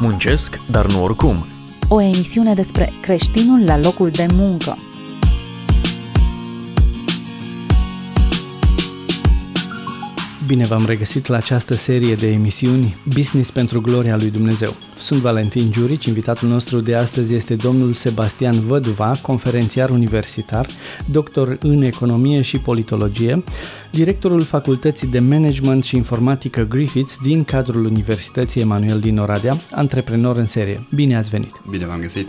Muncesc, dar nu oricum. O emisiune despre creștinul la locul de muncă. Bine v-am regăsit la această serie de emisiuni Business pentru gloria lui Dumnezeu. Sunt Valentin Giurici, invitatul nostru de astăzi este domnul Sebastian Văduva, conferențiar universitar, doctor în economie și politologie, directorul Facultății de Management și Informatică Griffiths din cadrul Universității Emanuel din Oradea, antreprenor în serie. Bine ați venit! Bine v-am găsit!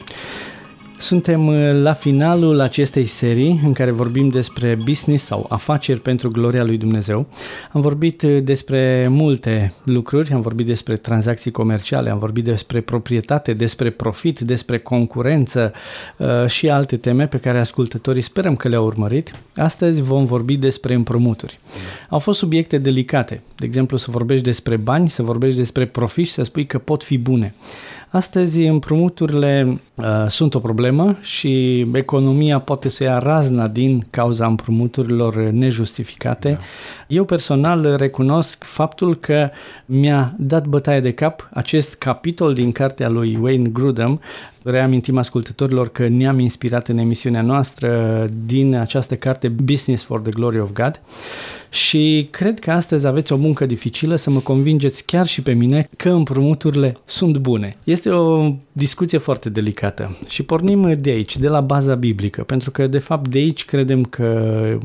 Suntem uh, la finalul acestei serii în care vorbim despre business sau afaceri pentru gloria lui Dumnezeu. Am vorbit uh, despre multe lucruri, am vorbit despre tranzacții comerciale, am vorbit despre proprietate, despre profit, despre concurență uh, și alte teme pe care ascultătorii sperăm că le-au urmărit. Astăzi vom vorbi despre împrumuturi. Au fost subiecte delicate, de exemplu să vorbești despre bani, să vorbești despre profit și să spui că pot fi bune. Astăzi împrumuturile uh, sunt o problemă și economia poate să ia razna din cauza împrumuturilor nejustificate. Da. Eu personal recunosc faptul că mi-a dat bătaie de cap acest capitol din cartea lui Wayne Grudem Reamintim ascultătorilor că ne-am inspirat în emisiunea noastră din această carte Business for the Glory of God și cred că astăzi aveți o muncă dificilă să mă convingeți chiar și pe mine că împrumuturile sunt bune. Este o discuție foarte delicată și pornim de aici, de la baza biblică, pentru că de fapt de aici credem că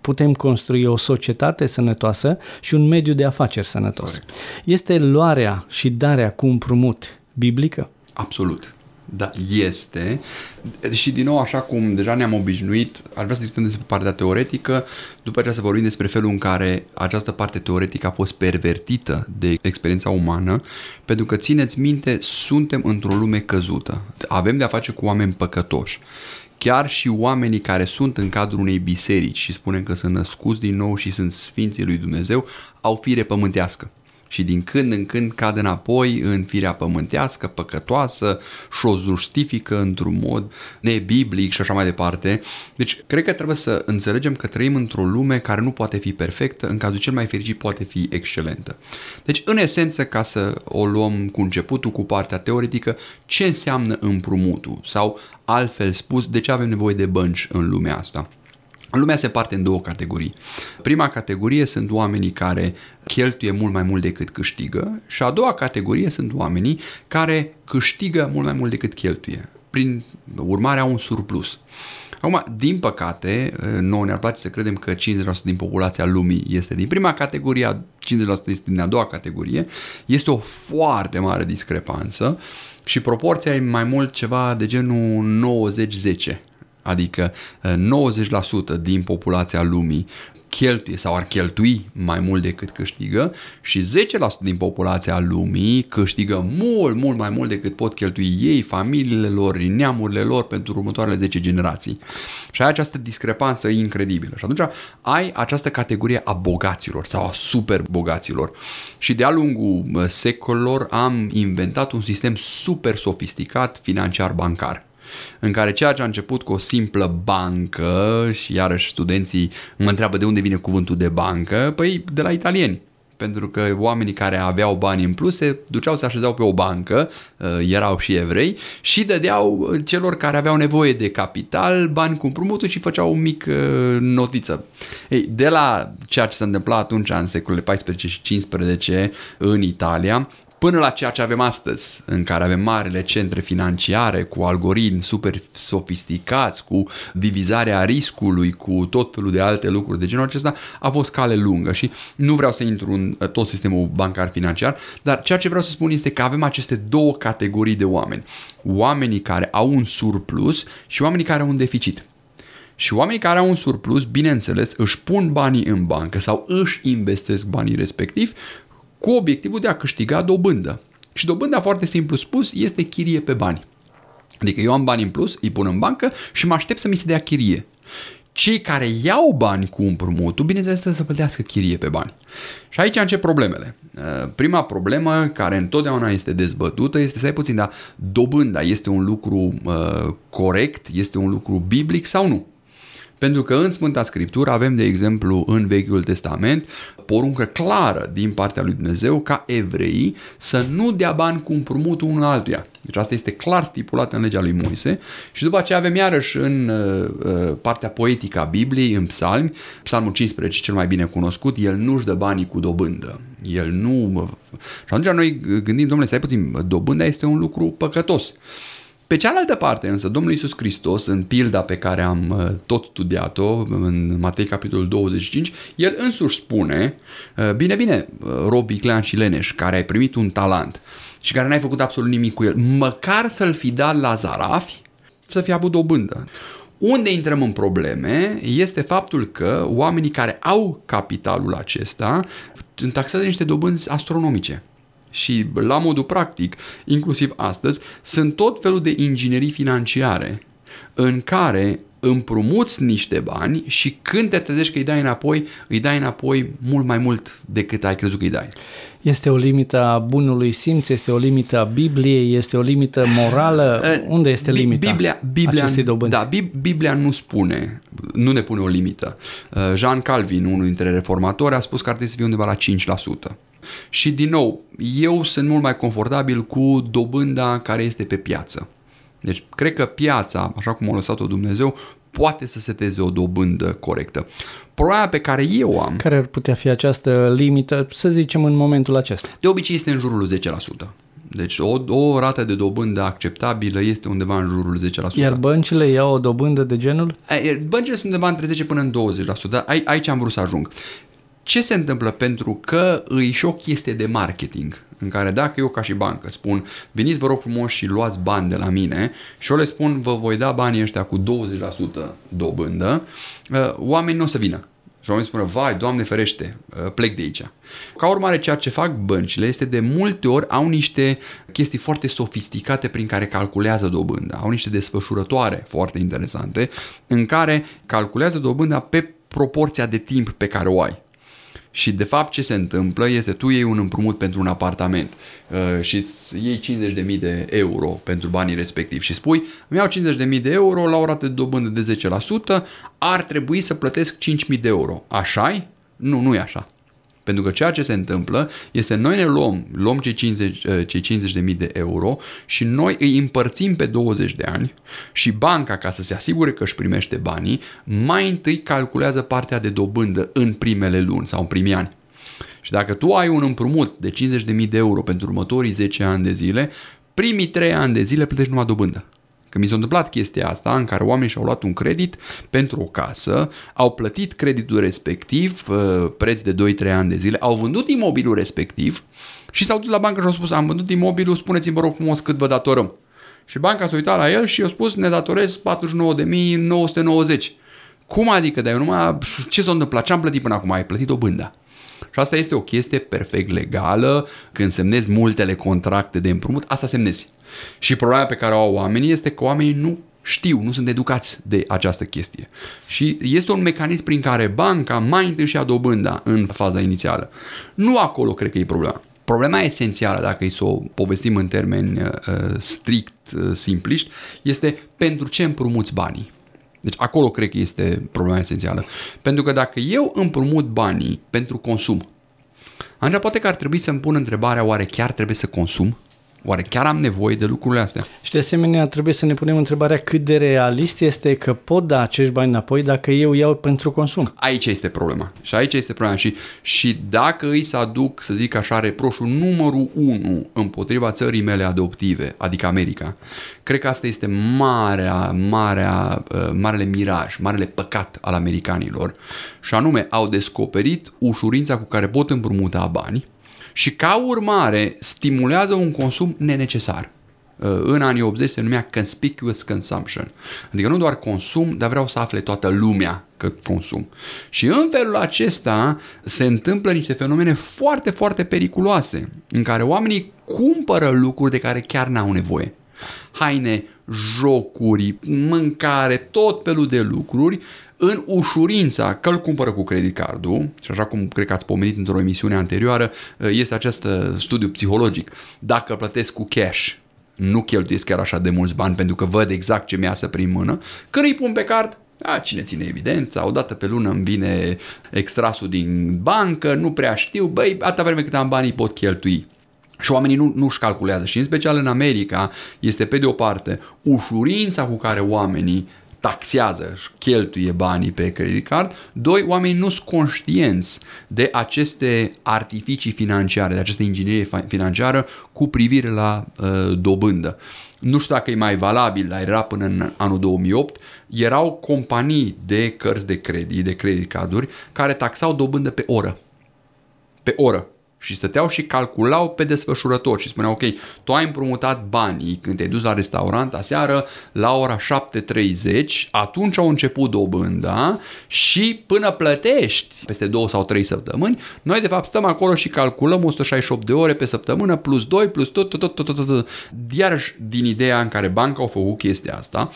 putem construi o societate sănătoasă și un mediu de afaceri sănătos. Corect. Este luarea și darea cu împrumut biblică? Absolut. Da, este. Și din nou, așa cum deja ne-am obișnuit, ar vrea să discutăm despre partea teoretică, după aceea să vorbim despre felul în care această parte teoretică a fost pervertită de experiența umană, pentru că, țineți minte, suntem într-o lume căzută. Avem de-a face cu oameni păcătoși. Chiar și oamenii care sunt în cadrul unei biserici și spunem că sunt născuți din nou și sunt sfinții lui Dumnezeu, au fire pământească și din când în când cad înapoi în firea pământească, păcătoasă și o justifică într-un mod nebiblic și așa mai departe. Deci, cred că trebuie să înțelegem că trăim într-o lume care nu poate fi perfectă, în cazul cel mai fericit poate fi excelentă. Deci, în esență, ca să o luăm cu începutul, cu partea teoretică, ce înseamnă împrumutul? Sau, altfel spus, de ce avem nevoie de bănci în lumea asta? Lumea se parte în două categorii. Prima categorie sunt oamenii care cheltuie mult mai mult decât câștigă și a doua categorie sunt oamenii care câștigă mult mai mult decât cheltuie. Prin urmare au un surplus. Acum, din păcate, nouă ne-ar place să credem că 50% din populația lumii este din prima categorie, 50% este din a doua categorie. Este o foarte mare discrepanță și proporția e mai mult ceva de genul 90-10 adică 90% uh, din populația lumii cheltuie sau ar cheltui mai mult decât câștigă și 10% din populația lumii câștigă mult, mult mai mult decât pot cheltui ei, familiile lor, neamurile lor pentru următoarele 10 generații. Și ai această discrepanță incredibilă. Și atunci ai această categorie a bogaților sau a super bogaților. Și de-a lungul uh, secolelor am inventat un sistem super sofisticat financiar bancar în care ceea ce a început cu o simplă bancă și iarăși studenții mă întreabă de unde vine cuvântul de bancă, păi de la italieni pentru că oamenii care aveau bani în plus se duceau să așezau pe o bancă, uh, erau și evrei, și dădeau celor care aveau nevoie de capital bani cu împrumuturi și făceau o mică uh, notiță. Ei, de la ceea ce s-a întâmplat atunci în secolele 14 și 15 în Italia, până la ceea ce avem astăzi, în care avem marile centre financiare cu algoritmi super sofisticați, cu divizarea riscului, cu tot felul de alte lucruri de genul acesta, a fost cale lungă și nu vreau să intru în uh, tot sistemul bancar financiar, dar ceea ce vreau să spun este că avem aceste două categorii de oameni. Oamenii care au un surplus și oamenii care au un deficit. Și oamenii care au un surplus, bineînțeles, își pun banii în bancă sau își investesc banii respectiv cu obiectivul de a câștiga dobândă. Și dobânda, foarte simplu spus, este chirie pe bani. Adică eu am bani în plus, îi pun în bancă și mă aștept să mi se dea chirie. Cei care iau bani cu împrumutul, bineînțeles, să plătească chirie pe bani. Și aici încep problemele. Uh, prima problemă, care întotdeauna este dezbătută, este să ai puțin, dar dobânda este un lucru uh, corect, este un lucru biblic sau nu? Pentru că în Sfânta Scriptură avem, de exemplu, în Vechiul Testament, poruncă clară din partea lui Dumnezeu ca evreii să nu dea bani cu împrumutul unul altuia. Deci asta este clar stipulat în legea lui Moise și după aceea avem iarăși în uh, uh partea poetică a Bibliei, în psalmi, psalmul 15 cel mai bine cunoscut, el nu-și dă banii cu dobândă. El nu... Și atunci noi gândim, domnule, stai puțin, dobânda este un lucru păcătos. Pe cealaltă parte însă, Domnul Iisus Hristos, în pilda pe care am uh, tot studiat-o, în Matei capitolul 25, El însuși spune, uh, bine, bine, uh, rob viclean și leneș, care ai primit un talent și care n-ai făcut absolut nimic cu el, măcar să-l fi dat la zarafi, să fi avut dobândă. Unde intrăm în probleme este faptul că oamenii care au capitalul acesta taxează niște dobânzi astronomice și la modul practic, inclusiv astăzi, sunt tot felul de inginerii financiare în care împrumuți niște bani și când te trezești că îi dai înapoi, îi dai înapoi mult mai mult decât ai crezut că îi dai. Este o limită a bunului simț, este o limită a Bibliei, este o limită morală. Uh, Unde este limita Biblia, Biblia, acestei dobânzi? Da, Biblia nu spune, nu ne pune o limită. Uh, Jean Calvin, unul dintre reformatori, a spus că ar trebui să fie undeva la 5%. Și din nou, eu sunt mult mai confortabil cu dobânda care este pe piață. Deci, cred că piața, așa cum a lăsat-o Dumnezeu, poate să seteze o dobândă corectă. Problema pe care eu o am... Care ar putea fi această limită, să zicem, în momentul acesta? De obicei este în jurul 10%. Deci o, o rată de dobândă acceptabilă este undeva în jurul 10%. Iar băncile iau o dobândă de genul? Băncile sunt undeva între 10 până în 20%. Aici am vrut să ajung. Ce se întâmplă? Pentru că îi și o chestie de marketing în care dacă eu ca și bancă spun veniți vă rog frumos și luați bani de la mine și eu le spun vă voi da banii ăștia cu 20% dobândă, uh, oamenii nu o să vină. Și oamenii spună, vai, Doamne ferește, uh, plec de aici. Ca urmare, ceea ce fac băncile este de multe ori au niște chestii foarte sofisticate prin care calculează dobânda. Au niște desfășurătoare foarte interesante în care calculează dobânda pe proporția de timp pe care o ai. Și de fapt ce se întâmplă este tu iei un împrumut pentru un apartament uh, și îți iei 50.000 de euro pentru banii respectivi și spui îmi iau 50.000 de euro la o rată de dobândă de 10%, ar trebui să plătesc 5.000 de euro. așa Nu, nu e așa. Pentru că ceea ce se întâmplă este noi ne luăm, luăm cei 50, uh, cei 50 de mii de euro și noi îi împărțim pe 20 de ani și banca, ca să se asigure că își primește banii, mai întâi calculează partea de dobândă în primele luni sau în primii ani. Și dacă tu ai un împrumut de 50.000 de euro pentru următorii 10 ani de zile, primii 3 ani de zile plătești numai dobândă. Că mi s-a întâmplat chestia asta în care oamenii și-au luat un credit pentru o casă, au plătit creditul respectiv, uh, preț de 2-3 ani de zile, au vândut imobilul respectiv și s-au dus la bancă și au spus am vândut imobilul, spuneți-mi vă rog frumos cât vă datorăm. Și banca s-a uitat la el și i-a spus ne datorez 49.990. Cum adică? Dar eu numai, ce s-a întâmplat? Ce am plătit până acum? Ai plătit o bândă. Și asta este o chestie perfect legală. Când semnezi multele contracte de împrumut, asta semnezi. Și problema pe care o au oamenii este că oamenii nu știu, nu sunt educați de această chestie. Și este un mecanism prin care banca mai întâi și-a dobânda în faza inițială. Nu acolo cred că e problema. Problema esențială, dacă îi să o povestim în termeni uh, strict uh, simpliști, este pentru ce împrumuți banii. Deci acolo cred că este problema esențială. Pentru că dacă eu împrumut banii pentru consum, atunci poate că ar trebui să-mi pun întrebarea oare chiar trebuie să consum? Oare chiar am nevoie de lucrurile astea? Și de asemenea trebuie să ne punem întrebarea cât de realist este că pot da acești bani înapoi dacă eu iau pentru consum. Aici este problema. Și aici este problema. Și, și dacă îi să aduc, să zic așa, reproșul numărul 1 împotriva țării mele adoptive, adică America, cred că asta este marea, marea, uh, marele miraj, marele păcat al americanilor. Și anume, au descoperit ușurința cu care pot împrumuta bani, și ca urmare stimulează un consum nenecesar. Uh, în anii 80 se numea conspicuous consumption. Adică nu doar consum, dar vreau să afle toată lumea că consum. Și în felul acesta se întâmplă niște fenomene foarte, foarte periculoase, în care oamenii cumpără lucruri de care chiar n-au nevoie. Haine, jocuri, mâncare, tot felul de lucruri în ușurința că îl cumpără cu credit cardul, și așa cum cred că ați pomenit într-o emisiune anterioară, este acest uh, studiu psihologic. Dacă plătesc cu cash, nu cheltuiesc chiar așa de mulți bani pentru că văd exact ce mi să prin mână, când îi pun pe card, A, cine ține evidența, odată pe lună îmi vine extrasul din bancă, nu prea știu, băi, atâta vreme cât am banii pot cheltui. Și oamenii nu, nu-și calculează. Și în special în America este pe de o parte ușurința cu care oamenii taxează și cheltuie banii pe credit card. Doi, oamenii nu sunt conștienți de aceste artificii financiare, de această inginerie financiară cu privire la uh, dobândă. Nu știu dacă e mai valabil, dar era până în anul 2008, erau companii de cărți de credit, de credit carduri, care taxau dobândă pe oră. Pe oră și stăteau și calculau pe desfășurător și spuneau, ok, tu ai împrumutat banii când te-ai dus la restaurant aseară la ora 7.30, atunci au început dobânda și până plătești peste două sau trei săptămâni, noi de fapt stăm acolo și calculăm 168 de ore pe săptămână plus 2 plus tot, tot, tot, tot, tot, tot. Iarăși din ideea în care banca au făcut chestia asta,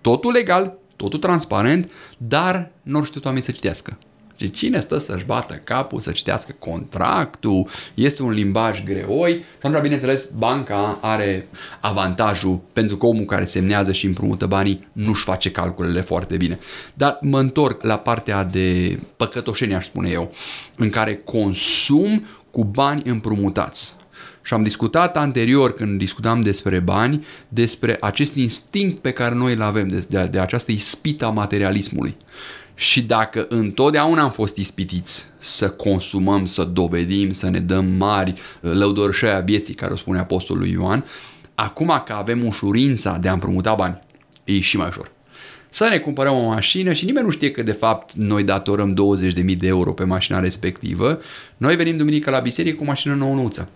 totul legal, totul transparent, dar nu știu oamenii să citească. Și cine stă să-și bată capul, să citească contractul, este un limbaj greoi și atunci, bineînțeles, banca are avantajul pentru că omul care semnează și împrumută banii nu-și face calculele foarte bine. Dar mă întorc la partea de păcătoșenie, aș spune eu, în care consum cu bani împrumutați. Și am discutat anterior, când discutam despre bani, despre acest instinct pe care noi îl avem, de, de, de această ispita materialismului. Și dacă întotdeauna am fost ispitiți să consumăm, să dovedim, să ne dăm mari lăudărșăia vieții, care o spune Apostolul Ioan, acum că avem ușurința de a împrumuta bani, e și mai ușor. Să ne cumpărăm o mașină și nimeni nu știe că de fapt noi datorăm 20.000 de euro pe mașina respectivă, noi venim duminică la biserică cu mașină nouă-nouță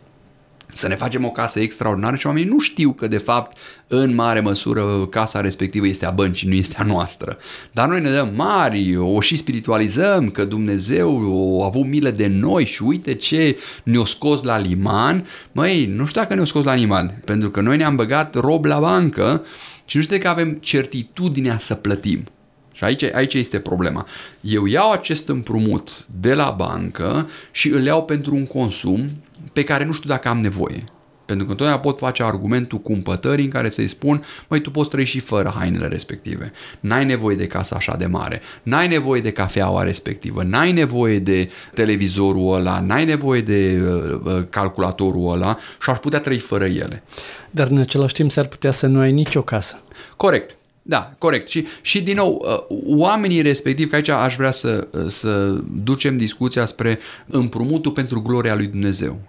să ne facem o casă extraordinară și oamenii nu știu că de fapt în mare măsură casa respectivă este a băncii, nu este a noastră. Dar noi ne dăm mari, o și spiritualizăm că Dumnezeu a avut milă de noi și uite ce ne-o scos la liman. Măi, nu știu dacă ne-o scos la liman, pentru că noi ne-am băgat rob la bancă și nu știu că avem certitudinea să plătim. Și aici, aici este problema. Eu iau acest împrumut de la bancă și îl iau pentru un consum pe care nu știu dacă am nevoie. Pentru că întotdeauna pot face argumentul cumpătării în care să-i spun, măi, tu poți trăi și fără hainele respective. N-ai nevoie de casa așa de mare, n-ai nevoie de cafeaua respectivă, n-ai nevoie de televizorul ăla, n-ai nevoie de uh, uh calculatorul ăla și aș putea trăi fără ele. Dar în același timp s-ar putea să nu ai nicio casă. Corect. Da, corect. Și, și din nou, uh, oamenii respectivi, că aici aș vrea să, uh, să ducem discuția spre împrumutul pentru gloria lui Dumnezeu.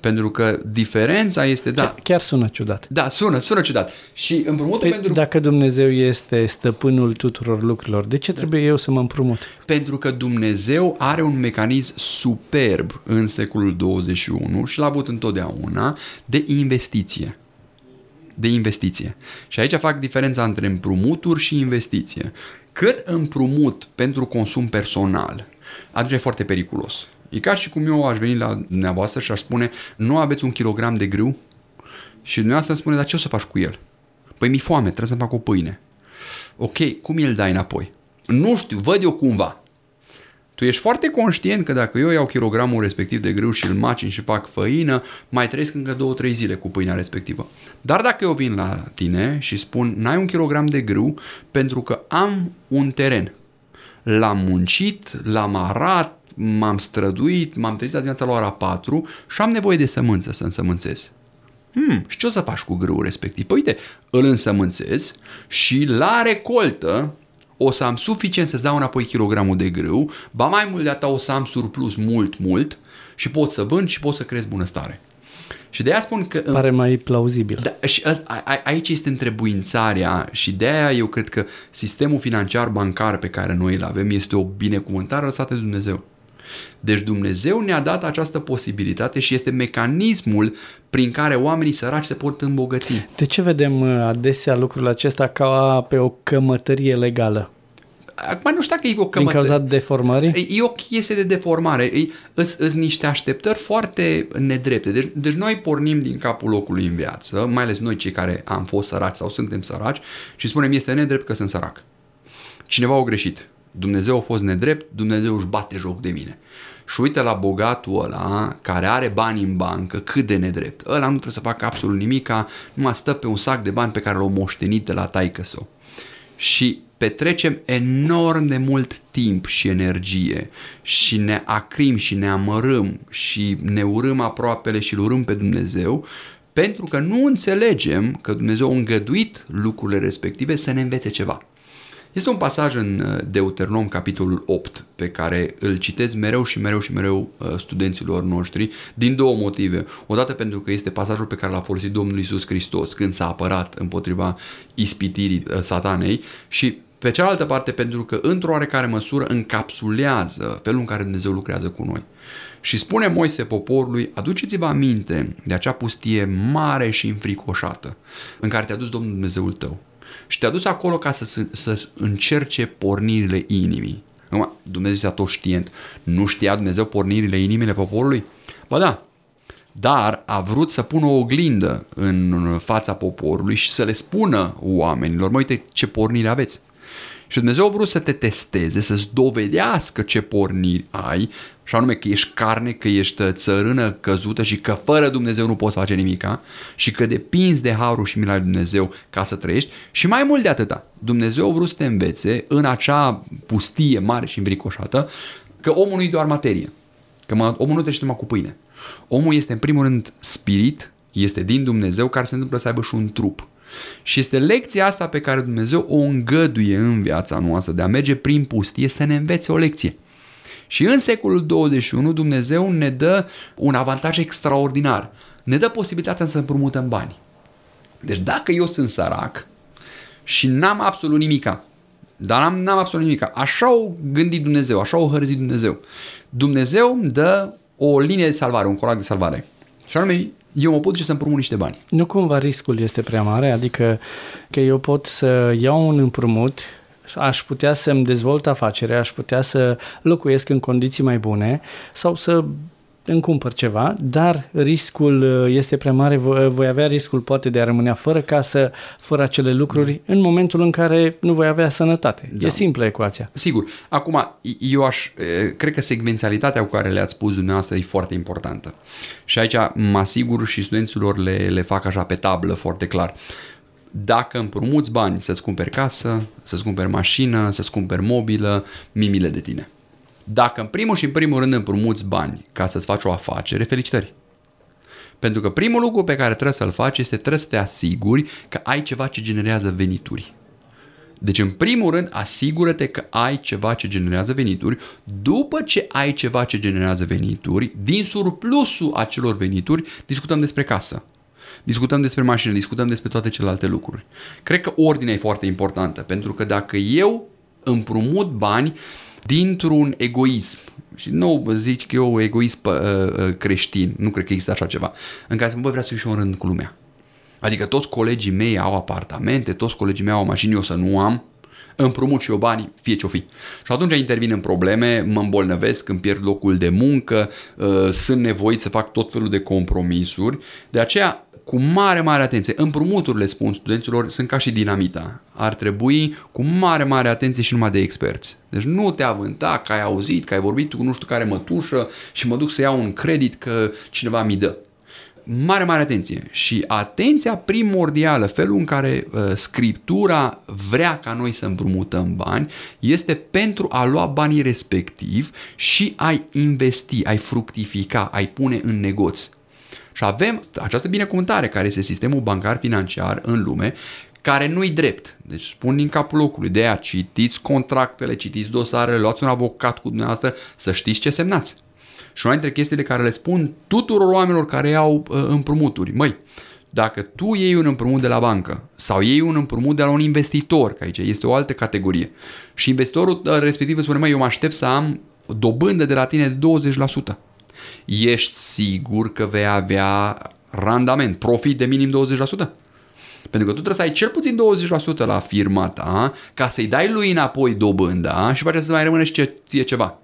Pentru că diferența este, da. Chiar, chiar sună ciudat. Da, sună, sună ciudat. Și împrumutul păi, pentru... Dacă Dumnezeu este stăpânul tuturor lucrurilor, de ce da. trebuie eu să mă împrumut? Pentru că Dumnezeu are un mecanism superb în secolul 21 și l-a avut întotdeauna de investiție de investiție. Și aici fac diferența între împrumuturi și investiție. Cât împrumut pentru consum personal, atunci e foarte periculos. E ca și cum eu aș veni la dumneavoastră și aș spune, nu aveți un kilogram de grâu? Și dumneavoastră îmi spune, dar ce o să faci cu el? Păi mi foame, trebuie să fac o pâine. Ok, cum îl dai înapoi? Nu știu, văd eu cumva. Tu ești foarte conștient că dacă eu iau kilogramul respectiv de grâu și îl macin și fac făină, mai trăiesc încă două, trei zile cu pâinea respectivă. Dar dacă eu vin la tine și spun, n-ai un kilogram de grâu pentru că am un teren. L-am muncit, l-am arat, m-am străduit, m-am trezit la dimineața la ora 4 și am nevoie de sămânță să însămânțez. Hmm, și ce o să faci cu grâul respectiv? Păi uite, îl însămânțez și la recoltă o să am suficient să-ți dau înapoi kilogramul de grâu, ba mai mult de atât o să am surplus mult, mult și pot să vând și pot să cresc bunăstare. Și de aia spun că... Pare mai plauzibil. Da, și a, a, aici este întrebuințarea și de aia eu cred că sistemul financiar bancar pe care noi îl avem este o binecuvântare lăsată de Dumnezeu. Deci Dumnezeu ne-a dat această posibilitate și este mecanismul prin care oamenii săraci se pot îmbogăți. De ce vedem uh, adesea lucrul acesta ca pe o cămătărie legală? Acum nu știu dacă e o cămătărie. Din cauza deformării? E o chestie de deformare. Sunt niște așteptări foarte nedrepte. Deci, deci noi pornim din capul locului în viață, mai ales noi cei care am fost săraci sau suntem săraci și spunem este nedrept că sunt sărac. Cineva a greșit Dumnezeu a fost nedrept, Dumnezeu își bate joc de mine. Și uite la bogatul ăla care are bani în bancă, cât de nedrept. Ăla nu trebuie să facă absolut nimic, numai stă pe un sac de bani pe care l-a moștenit de la taică său. Și petrecem enorm de mult timp și energie și ne acrim și ne amărâm și ne urâm aproapele și îl urâm pe Dumnezeu pentru că nu înțelegem că Dumnezeu a îngăduit lucrurile respective să ne învețe ceva. Este un pasaj în uh, Deuteronom, capitolul 8, pe care îl citez mereu și mereu și mereu uh, studenților noștri, din două motive. Odată pentru că este pasajul pe care l-a folosit Domnul Isus Hristos când s-a apărat împotriva ispitirii uh, satanei și pe cealaltă parte pentru că într-o oarecare măsură încapsulează felul în care Dumnezeu lucrează cu noi. Și spune Moise poporului, aduceți-vă aminte de acea pustie mare și înfricoșată în care te-a dus Domnul Dumnezeul tău și te-a dus acolo ca să, să încerce pornirile inimii. Acum, Dumnezeu este tot știent. Nu știa Dumnezeu pornirile inimile poporului? Ba da, dar a vrut să pună o oglindă în fața poporului și să le spună oamenilor, mă uite ce pornire aveți. Și Dumnezeu a vrut să te testeze, să-ți dovedească ce porniri ai, și anume că ești carne, că ești țărână căzută și că fără Dumnezeu nu poți face nimica și că depinzi de harul și mila lui Dumnezeu ca să trăiești și mai mult de atâta. Dumnezeu a vrut să te învețe în acea pustie mare și învricoșată că omul nu e doar materie, că omul nu trăiește numai cu pâine. Omul este în primul rând spirit, este din Dumnezeu care se întâmplă să aibă și un trup. Și este lecția asta pe care Dumnezeu o îngăduie în viața noastră, de a merge prin pustie, să ne învețe o lecție. Și în secolul 21 Dumnezeu ne dă un avantaj extraordinar. Ne dă posibilitatea să împrumutăm bani. Deci dacă eu sunt sărac și n-am absolut nimica, dar n-am, n-am absolut nimica, așa o gândit Dumnezeu, așa o hărzit Dumnezeu. Dumnezeu îmi dă o linie de salvare, un colac de salvare. Și anume, eu mă pot duce să împrumut niște bani. Nu cumva riscul este prea mare? Adică că eu pot să iau un împrumut, aș putea să-mi dezvolt afacerea, aș putea să locuiesc în condiții mai bune sau să îmi cumpăr ceva, dar riscul uh, este prea mare, voi avea riscul poate de a rămâne fără casă, fără acele lucruri, în momentul în care nu voi avea sănătate. Da. E simplă ecuația. Sigur. Acum, eu aș, cred că secvențialitatea cu care le-ați spus dumneavoastră e foarte importantă. Și aici mă asigur și studenților le, le fac așa pe tablă foarte clar dacă împrumuți bani să-ți cumperi casă, să-ți cumperi mașină, să-ți cumperi mobilă, mimile de tine. Dacă în primul și în primul rând împrumuți bani ca să-ți faci o afacere, felicitări. Pentru că primul lucru pe care trebuie să-l faci este trebuie să te asiguri că ai ceva ce generează venituri. Deci, în primul rând, asigură-te că ai ceva ce generează venituri. După ce ai ceva ce generează venituri, din surplusul acelor venituri, discutăm despre casă. Discutăm despre mașină, discutăm despre toate celelalte lucruri. Cred că ordinea e foarte importantă, pentru că dacă eu împrumut bani dintr-un egoism, și nu zici că eu egoism uh, uh, creștin, nu cred că există așa ceva, în care să mă vreau să fiu și un rând cu lumea. Adică toți colegii mei au apartamente, toți colegii mei au mașini, eu să nu am, împrumut și eu bani, fie ce-o fi. Și atunci intervin în probleme, mă îmbolnăvesc, îmi pierd locul de muncă, uh, sunt nevoit să fac tot felul de compromisuri. De aceea cu mare, mare atenție. Împrumuturile, spun studenților, sunt ca și dinamita. Ar trebui cu mare, mare atenție și numai de experți. Deci nu te avânta că ai auzit, că ai vorbit cu nu știu care mătușă și mă duc să iau un credit că cineva mi dă. Mare, mare atenție. Și atenția primordială, felul în care uh, Scriptura vrea ca noi să împrumutăm bani, este pentru a lua banii respectiv și a investi, a fructifica, a pune în negoț. Și avem această binecuvântare care este sistemul bancar financiar în lume, care nu-i drept. Deci spun din capul locului. De aia citiți contractele, citiți dosarele, luați un avocat cu dumneavoastră să știți ce semnați. Și una dintre chestiile care le spun tuturor oamenilor care iau uh, împrumuturi. Măi, dacă tu iei un împrumut de la bancă sau iei un împrumut de la un investitor, că aici este o altă categorie, și investitorul uh, respectiv spune, măi, eu mă aștept să am dobândă de la tine de 20% ești sigur că vei avea randament, profit de minim 20%. Pentru că tu trebuie să ai cel puțin 20% la firma ta ca să-i dai lui înapoi dobânda și poate să mai rămână și ție ceva.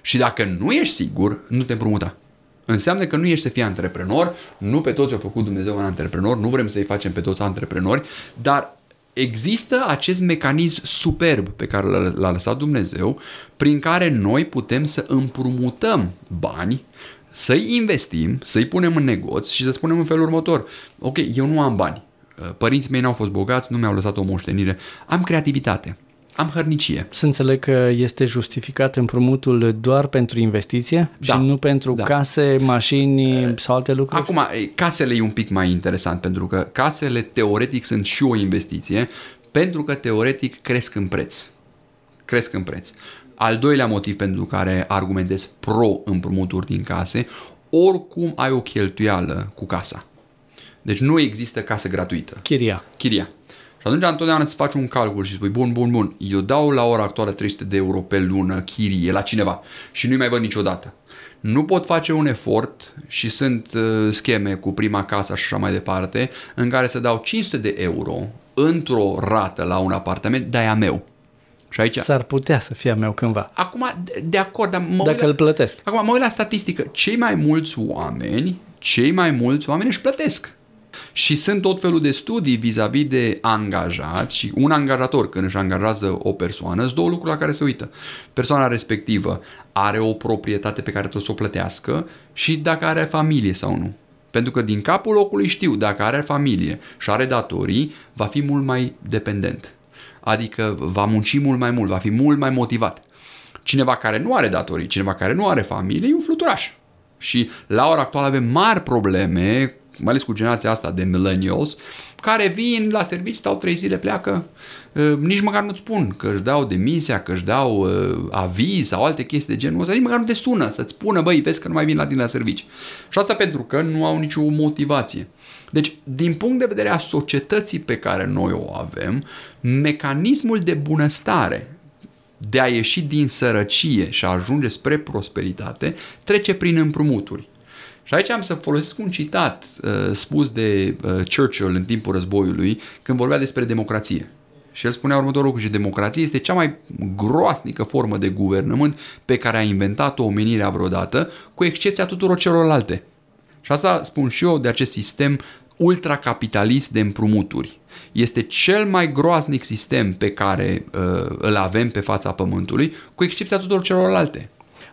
Și dacă nu ești sigur, nu te împrumuta. Înseamnă că nu ești să fii antreprenor, nu pe toți au făcut Dumnezeu un antreprenor, nu vrem să-i facem pe toți antreprenori, dar există acest mecanism superb pe care l-a lăsat Dumnezeu, prin care noi putem să împrumutăm bani, să-i investim, să-i punem în negoț și să spunem în felul următor, ok, eu nu am bani, părinții mei n-au fost bogați, nu mi-au lăsat o moștenire, am creativitate. Am hărnicie. Să înțeleg că este justificat împrumutul doar pentru investiție Da. și nu pentru Da. case, mașini sau alte lucruri? Acum, e, casele e un pic mai interesant, pentru că casele teoretic sunt și o investiție, pentru că teoretic cresc în preț. Cresc în preț. Al doilea motiv pentru care argumentez pro împrumuturi din case, oricum ai o cheltuială cu casa. Deci nu există casă gratuită. Chiria. chiria. Și atunci întotdeauna îți faci un calcul și spui, bun, bun, bun, eu dau la ora actuală 300 de euro pe lună chirie la cineva și nu-i mai văd niciodată. Nu pot face un efort și sunt uh, scheme cu prima casă și așa mai departe în care să dau 500 de euro într-o rată la un apartament, de aia meu. Și aici... S-ar putea să fie a meu cândva, Acum, de, de acord, dar mă uit dacă la- îl plătesc. Acum mă uit la statistică. Cei mai mulți oameni, cei mai mulți oameni își plătesc. Și sunt tot felul de studii vis-a-vis de angajați și un angajator când își angajează o persoană, sunt două lucruri la care se uită. Persoana respectivă are o proprietate pe care trebuie să o plătească și dacă are familie sau nu. Pentru că din capul locului știu, dacă are familie și are datorii, va fi mult mai dependent. Adică va munci mult mai mult, va fi mult mai motivat. Cineva care nu are datorii, cineva care nu are familie, e un fluturaș. Și la ora actuală avem mari probleme, mai ales cu generația asta de millennials, care vin la servici, stau trei zile, pleacă, uh, nici măcar nu-ți spun că își dau demisia, că își dau uh, aviz sau alte chestii de genul ăsta, nici măcar nu te sună să-ți spună, băi, vezi că nu mai vin la tine la servici. Și asta pentru că nu au nicio motivație. Deci, din punct de vedere a societății pe care noi o avem, mecanismul de bunăstare de a ieși din sărăcie și a ajunge spre prosperitate trece prin împrumuturi. Și aici am să folosesc un citat uh, spus de uh, Churchill în timpul războiului când vorbea despre democrație. Și el spunea următorul lucru și democrație este cea mai groasnică formă de guvernământ pe care a inventat-o omenirea vreodată, cu excepția tuturor celorlalte. Și asta spun și eu de acest sistem ultracapitalist de împrumuturi. Este cel mai groaznic sistem pe care uh, îl avem pe fața pământului, cu excepția tuturor celorlalte.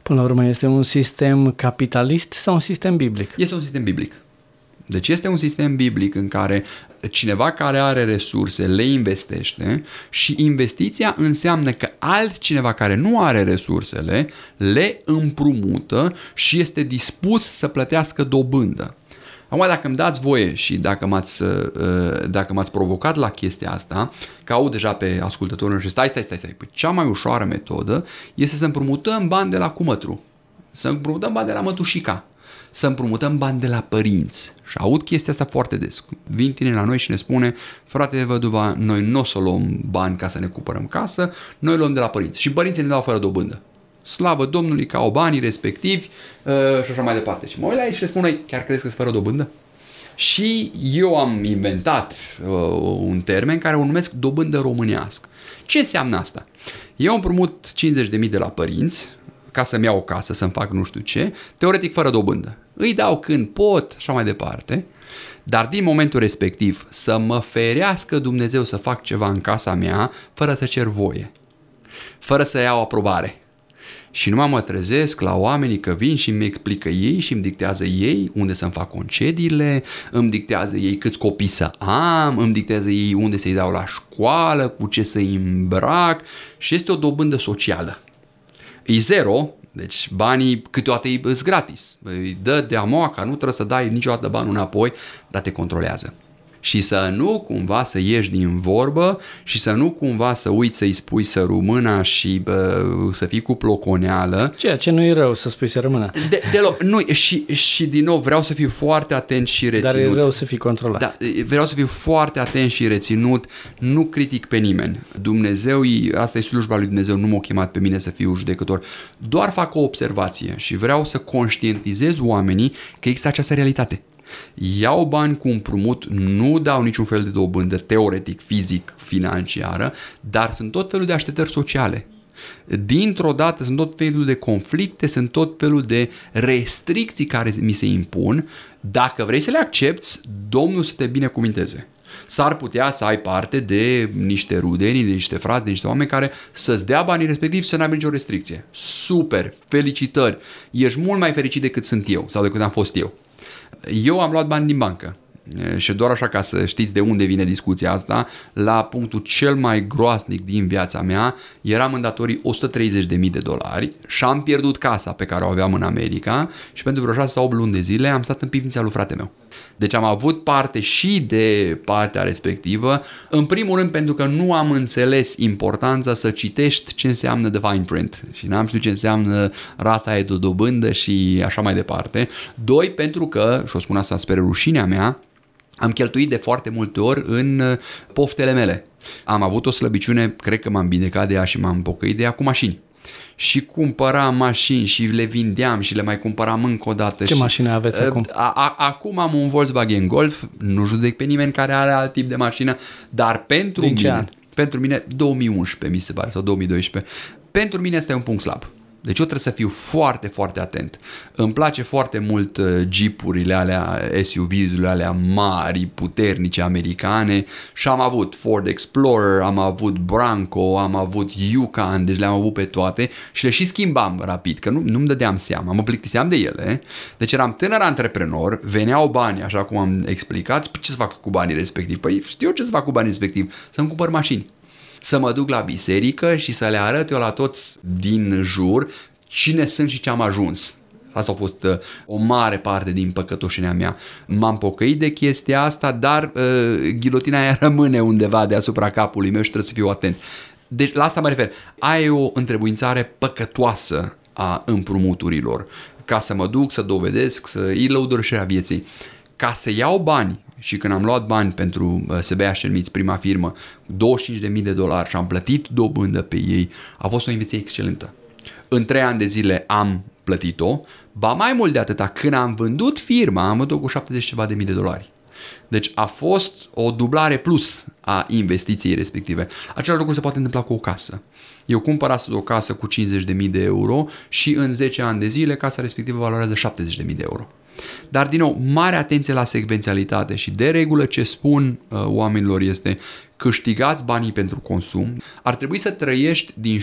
Până la urmă, este un sistem capitalist sau un sistem biblic? Este un sistem biblic. Deci este un sistem biblic în care cineva care are resurse le investește și investiția înseamnă că altcineva care nu are resursele le împrumută și este dispus să plătească dobândă. Acum, dacă îmi dați voie și dacă m-ați, uh, dacă m-ați provocat la chestia asta, că au deja pe ascultătorul și stai, stai, stai, stai, păi cea mai ușoară metodă este să împrumutăm bani de la cumătru, să împrumutăm bani de la mătușica, să împrumutăm bani de la părinți. Și aud chestia asta foarte des. Vin tine la noi și ne spune, frate văduva, noi nu o să luăm bani ca să ne cumpărăm casă, noi luăm de la părinți. Și părinții ne dau fără dobândă. Slavă Domnului că au banii respectivi uh, și așa mai departe. Și mă uit la ei și le spun, "Ei, chiar credeți că sunt fără dobândă? Și eu am inventat uh, un termen care o numesc dobândă românească. Ce înseamnă asta? Eu împrumut 50.000 de la părinți ca să-mi iau o casă, să-mi fac nu știu ce, teoretic fără dobândă. Îi dau când pot, așa mai departe, dar din momentul respectiv să mă ferească Dumnezeu să fac ceva în casa mea fără să cer voie, fără să iau aprobare. Și numai mă trezesc la oamenii că vin și îmi explică ei și îmi dictează ei unde să-mi fac concediile, îmi dictează ei câți copii să am, îmi dictează ei unde să-i dau la școală, cu ce să-i îmbrac și este o dobândă socială. E zero, deci banii câteodată îi sunt gratis. Îi dă de amoaca, nu trebuie să dai niciodată banul înapoi, dar te controlează. Și să nu cumva să ieși din vorbă și să nu cumva să uiți să-i spui să rumâna și bă, să fii cu ploconeală. Ceea ce nu e rău să spui să rămână, De, deloc, nu, și, și din nou vreau să fiu foarte atent și reținut. dar e rău să fii controlat. Da, vreau să fiu foarte atent și reținut, nu critic pe nimeni. Dumnezeu, e- asta e slujba lui Dumnezeu, nu m-a chemat pe mine să fiu judecător. Doar fac o observație și vreau să conștientizez oamenii că există această realitate. Iau bani cu împrumut, nu dau niciun fel de dobândă, teoretic, fizic, financiară, dar sunt tot felul de așteptări sociale. Dintr-o dată sunt tot felul de conflicte, sunt tot felul de restricții care mi se impun. Dacă vrei să le accepti, Domnul să te binecuvinteze. S-ar putea să ai parte de niște rudeni, de niște frați, de niște oameni care să-ți dea banii respectivi și să n-aibă nicio restricție. Super, felicitări, ești mult mai fericit decât sunt eu sau decât am fost eu. Eu am luat bani din bancă. și doar așa ca să știți de unde vine discuția asta, la punctul cel mai groasnic din viața mea, eram în datorii 130.000 de dolari și am pierdut casa pe care o aveam în America și pentru vreo 6 sau 8 luni de zile am stat în pivnița lui frate meu. Deci am avut parte și de partea respectivă, în primul rând pentru că nu am înțeles importanța să citești ce înseamnă the fine print și n-am știut ce înseamnă rata e de dobândă și așa mai departe. Doi, pentru că, și o spun asta spre rușinea mea, am cheltuit de foarte multe ori în uh, poftele mele. Am avut o slăbiciune, cred că m-am binecat de ea și m-am pocăit de ea cu mașini. Și cumpăram mașini și le vindeam și le mai cumpăram încă o dată. Ce și, mașină aveți uh, acum? A, a, acum am un Volkswagen Golf, nu judec pe nimeni care are alt tip de mașină, dar pentru Din ce mine, an? pentru mine 2011 mi se pare sau 2012, pentru mine este un punct slab. Deci eu trebuie să fiu foarte, foarte atent. Îmi place foarte mult uh, jeepurile alea, SUV-urile alea mari, puternice, americane și am avut Ford Explorer, am avut Bronco, am avut Yukon, deci le-am avut pe toate și le și schimbam rapid, că nu, nu-mi dădeam seama, mă plictiseam de ele. Deci eram tânăr antreprenor, veneau bani, așa cum am explicat, Păi ce să fac cu banii respectiv? Păi știu ce să fac cu banii respectiv, să-mi cumpăr mașini să mă duc la biserică și să le arăt eu la toți din jur cine sunt și ce am ajuns. Asta a fost uh, o mare parte din păcătoșenia mea. M-am pocăit de chestia asta, dar uh, ghilotina aia rămâne undeva deasupra capului meu și trebuie să fiu atent. Deci la asta mă refer. Ai o întrebuințare păcătoasă a împrumuturilor ca să mă duc să dovedesc, să îi lăudărșirea vieții. Ca să iau bani și când am luat bani pentru uh, SB Ashermits, prima firmă, 25.000 de dolari și am plătit dobândă pe ei, a fost o investiție excelentă. În trei ani de zile am plătit-o, ba mai mult de atâta, când am vândut firma, am vândut cu 70 ceva de mii de dolari. Deci a fost o dublare plus a investiției respective. Același lucru se poate întâmpla cu o casă. Eu cumpăr astăzi o casă cu 50.000 de euro și în 10 ani de zile casa respectivă valorează 70.000 de euro. Dar, din nou, mare atenție la secvențialitate și de regulă ce spun uh, oamenilor este câștigați banii pentru consum, ar trebui să trăiești din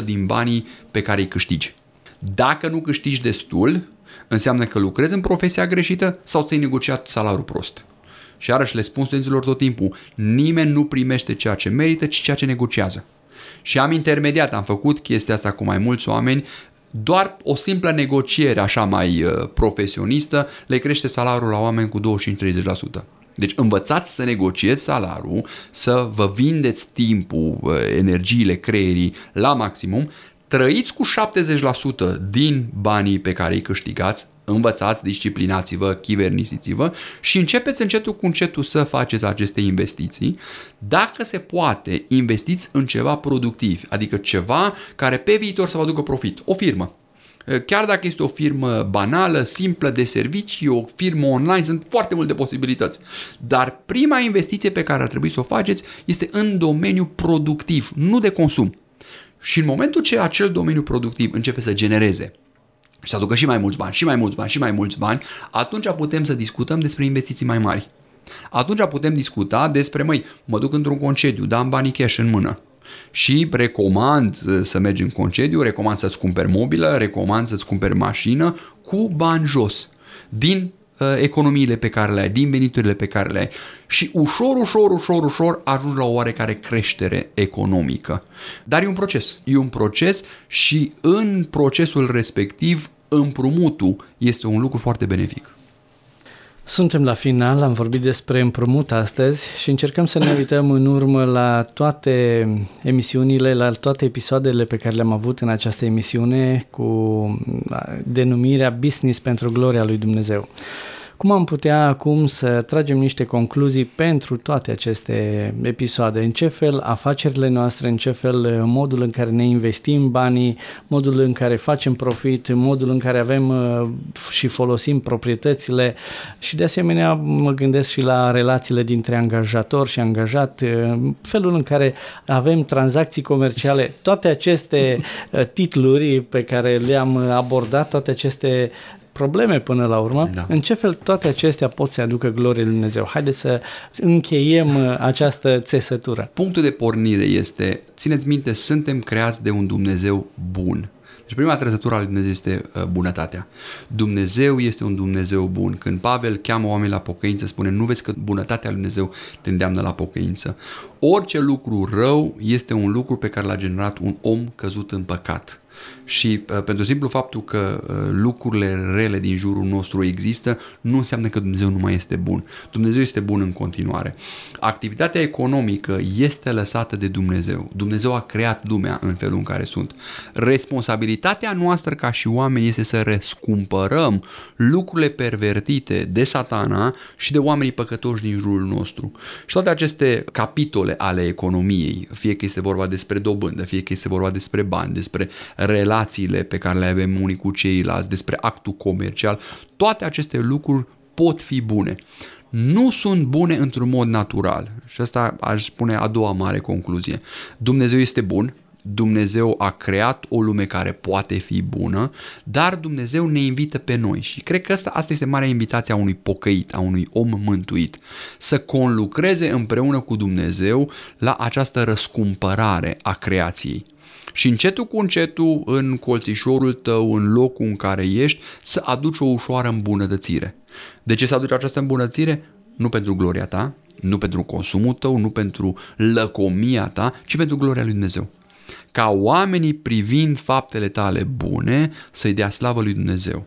70% din banii pe care îi câștigi. Dacă nu câștigi destul, înseamnă că lucrezi în profesia greșită sau ți-ai negociat salariul prost. Și iarăși le spun studenților tot timpul, nimeni nu primește ceea ce merită, ci ceea ce negociază. Și am intermediat, am făcut chestia asta cu mai mulți oameni, doar o simplă negociere așa mai uh, profesionistă le crește salariul la oameni cu 25-30%. Deci învățați să negociați salariul, să vă vindeți timpul, uh, energiile creierii la maximum, trăiți cu 70% din banii pe care îi câștigați, învățați, disciplinați-vă, chivernisiți-vă și începeți încetul cu încetul să faceți aceste investiții. Dacă se poate, investiți în ceva productiv, adică ceva care pe viitor să vă aducă profit. O firmă. Chiar dacă este o firmă banală, simplă, de servicii, o firmă online, sunt foarte multe posibilități. Dar prima investiție pe care ar trebui să o faceți este în domeniul productiv, nu de consum. Și în momentul ce acel domeniu productiv începe să genereze și să aducă și mai mulți bani, și mai mulți bani, și mai mulți bani, atunci putem să discutăm despre investiții mai mari. Atunci putem discuta despre, măi, mă duc într-un concediu, dam banii cash în mână și recomand uh, să mergi în concediu, recomand să-ți cumperi mobilă, recomand să-ți cumperi mașină cu bani jos din uh, economiile pe care le ai, din veniturile pe care le ai și ușor, ușor, ușor, ușor ajungi la o oarecare creștere economică. Dar e un proces, e un proces și în procesul respectiv împrumutul este un lucru foarte benefic. Suntem la final, am vorbit despre împrumut astăzi și încercăm să ne uităm în urmă la toate emisiunile, la toate episoadele pe care le-am avut în această emisiune cu denumirea Business pentru gloria lui Dumnezeu. Cum am putea acum să tragem niște concluzii pentru toate aceste episoade? În ce fel afacerile noastre, în ce fel modul în care ne investim banii, modul în care facem profit, modul în care avem uh, și folosim proprietățile și de asemenea mă gândesc și la relațiile dintre angajator și angajat, uh, felul în care avem tranzacții comerciale, toate aceste uh, titluri pe care le-am abordat, toate aceste probleme până la urmă, da. în ce fel toate acestea pot să aducă glorie lui Dumnezeu. Haideți să încheiem uh, această țesătură. Punctul de pornire este, țineți minte, suntem creați de un Dumnezeu bun. Deci prima trăsătură a lui Dumnezeu este uh, bunătatea. Dumnezeu este un Dumnezeu bun. Când Pavel cheamă oameni la pocăință, spune, nu vezi că bunătatea lui Dumnezeu te îndeamnă la pocăință. Orice lucru rău este un lucru pe care l-a generat un om căzut în păcat. Și uh, pentru simplu faptul că uh, lucrurile rele din jurul nostru există, nu înseamnă că Dumnezeu nu mai este bun. Dumnezeu este bun în continuare. Activitatea economică este lăsată de Dumnezeu. Dumnezeu a creat lumea în felul în care sunt. Responsabilitatea noastră ca și oameni este să răscumpărăm lucrurile pervertite de satana și de oamenii păcătoși din jurul nostru. Și toate aceste capitole ale economiei, fie că este vorba despre dobândă, fie că este vorba despre bani, despre relațiile pe care le avem unii cu ceilalți, despre actul comercial, toate aceste lucruri pot fi bune. Nu sunt bune într-un mod natural. Și asta aș spune a doua mare concluzie. Dumnezeu este bun, Dumnezeu a creat o lume care poate fi bună, dar Dumnezeu ne invită pe noi și cred că asta, asta este marea invitație a unui pocăit, a unui om mântuit, să conlucreze împreună cu Dumnezeu la această răscumpărare a creației și încetul cu încetul în colțișorul tău, în locul în care ești, să aduci o ușoară îmbunătățire. De ce să aduci această îmbunătățire? Nu pentru gloria ta, nu pentru consumul tău, nu pentru lăcomia ta, ci pentru gloria lui Dumnezeu. Ca oamenii privind faptele tale bune să-i dea slavă lui Dumnezeu.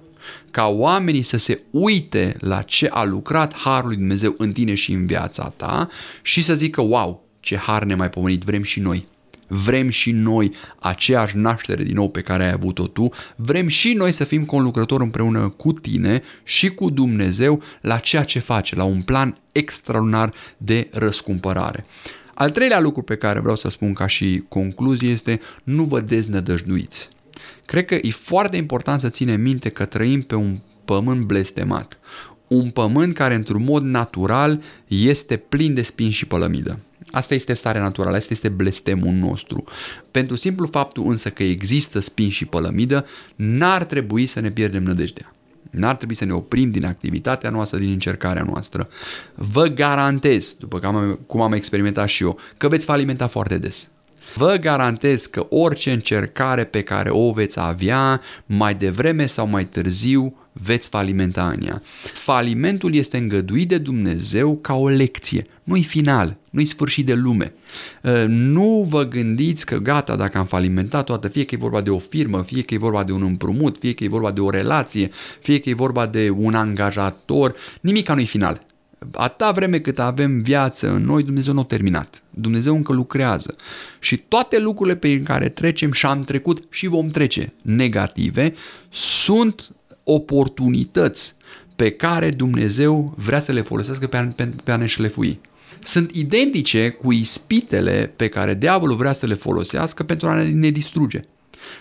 Ca oamenii să se uite la ce a lucrat Harul lui Dumnezeu în tine și în viața ta și să zică, wow, ce har ne mai pomenit, vrem și noi. Vrem și noi aceeași naștere din nou pe care ai avut-o tu, vrem și noi să fim conlucrători împreună cu tine și cu Dumnezeu la ceea ce face, la un plan extraordinar de răscumpărare. Al treilea lucru pe care vreau să spun ca și concluzie este nu vă deznădăjduiți. Cred că e foarte important să ținem minte că trăim pe un pământ blestemat. Un pământ care într-un mod natural este plin de spin și pălămidă. Asta este starea naturală, asta este blestemul nostru. Pentru simplu faptul însă că există spin și pălămidă, n-ar trebui să ne pierdem nădejdea. N-ar trebui să ne oprim din activitatea noastră, din încercarea noastră. Vă garantez, după cum am experimentat și eu, că veți falimenta foarte des. Vă garantez că orice încercare pe care o veți avea, mai devreme sau mai târziu, veți falimenta în ea. Falimentul este îngăduit de Dumnezeu ca o lecție, nu-i final, nu-i sfârșit de lume. Ă, nu vă gândiți că gata, dacă am falimentat toată, fie că e vorba de o firmă, fie că e vorba de un împrumut, fie că e vorba de o relație, fie că e vorba de un angajator, nimica nu-i final. Atâta vreme cât avem viață în noi, Dumnezeu nu a terminat. Dumnezeu încă lucrează. Și toate lucrurile pe care trecem și am trecut și vom trece negative sunt oportunități pe care Dumnezeu vrea să le folosească pe a, pe, pe a ne șlefui. Sunt identice cu ispitele pe care diavolul vrea să le folosească pentru a ne distruge.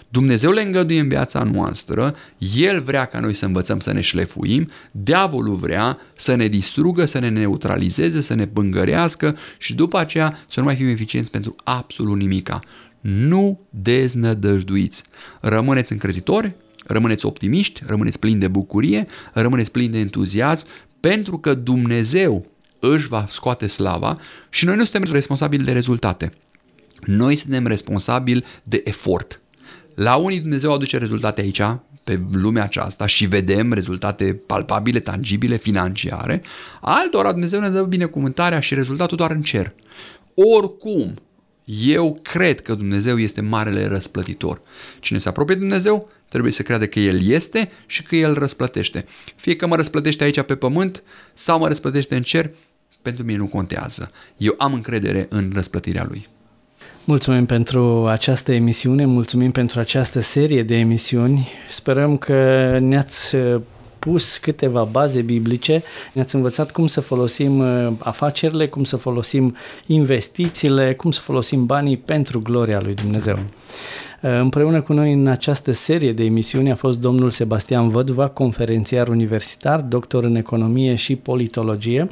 Dumnezeu le îngăduie în viața noastră, El vrea ca noi să învățăm să ne șlefuim, diavolul vrea să ne distrugă, să ne neutralizeze, să ne bângărească și după aceea să nu mai fim eficienți pentru absolut nimica. Nu deznădăjduiți. Rămâneți încrezitori, rămâneți optimiști, rămâneți plini de bucurie, rămâneți plini de entuziasm, pentru că Dumnezeu își va scoate slava și noi nu suntem responsabili de rezultate. Noi suntem responsabili de efort. La unii Dumnezeu aduce rezultate aici, pe lumea aceasta și vedem rezultate palpabile, tangibile, financiare, altora Dumnezeu ne dă binecuvântarea și rezultatul doar în cer. Oricum, eu cred că Dumnezeu este marele răsplătitor. Cine se apropie de Dumnezeu trebuie să creadă că El este și că El răsplătește. Fie că mă răsplătește aici pe pământ sau mă răsplătește în cer, pentru mine nu contează. Eu am încredere în răsplătirea Lui. Mulțumim pentru această emisiune, mulțumim pentru această serie de emisiuni. Sperăm că ne-ați uh, pus câteva baze biblice, ne-ați învățat cum să folosim uh, afacerile, cum să folosim investițiile, cum să folosim banii pentru gloria lui Dumnezeu. Uh, împreună cu noi în această serie de emisiuni a fost domnul Sebastian Văduva, conferențiar universitar, doctor în economie și politologie.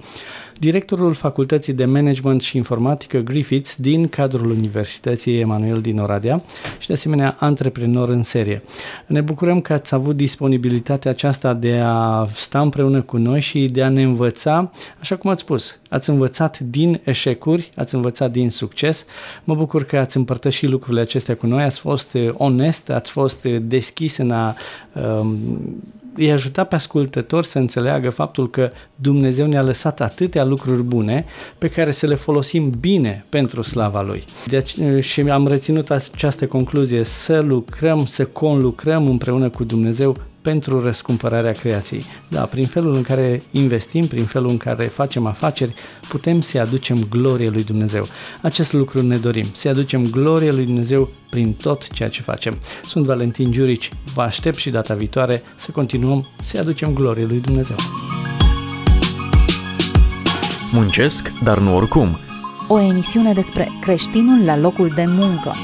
Directorul Facultății de Management și Informatică Griffiths din cadrul Universității Emanuel din Oradea și de asemenea antreprenor în serie. Ne bucurăm că ați avut disponibilitatea aceasta de a sta împreună cu noi și de a ne învăța, așa cum ați spus, ați învățat din eșecuri, ați învățat din succes. Mă bucur că ați împărtășit lucrurile acestea cu noi, ați fost uh, onest, ați fost uh, deschis în a um, îi ajuta pe ascultători să înțeleagă faptul că Dumnezeu ne-a lăsat atâtea lucruri bune pe care să le folosim bine pentru slava Lui. Deci, și am reținut această concluzie, să lucrăm, să conlucrăm împreună cu Dumnezeu pentru răscumpărarea creației. Da, prin felul în care investim, prin felul în care facem afaceri, putem să aducem glorie lui Dumnezeu. Acest lucru ne dorim, să aducem glorie lui Dumnezeu prin tot ceea ce facem. Sunt Valentin Giurici, vă aștept și data viitoare să continuăm să aducem glorie lui Dumnezeu. Muncesc, dar nu oricum. O emisiune despre creștinul la locul de muncă.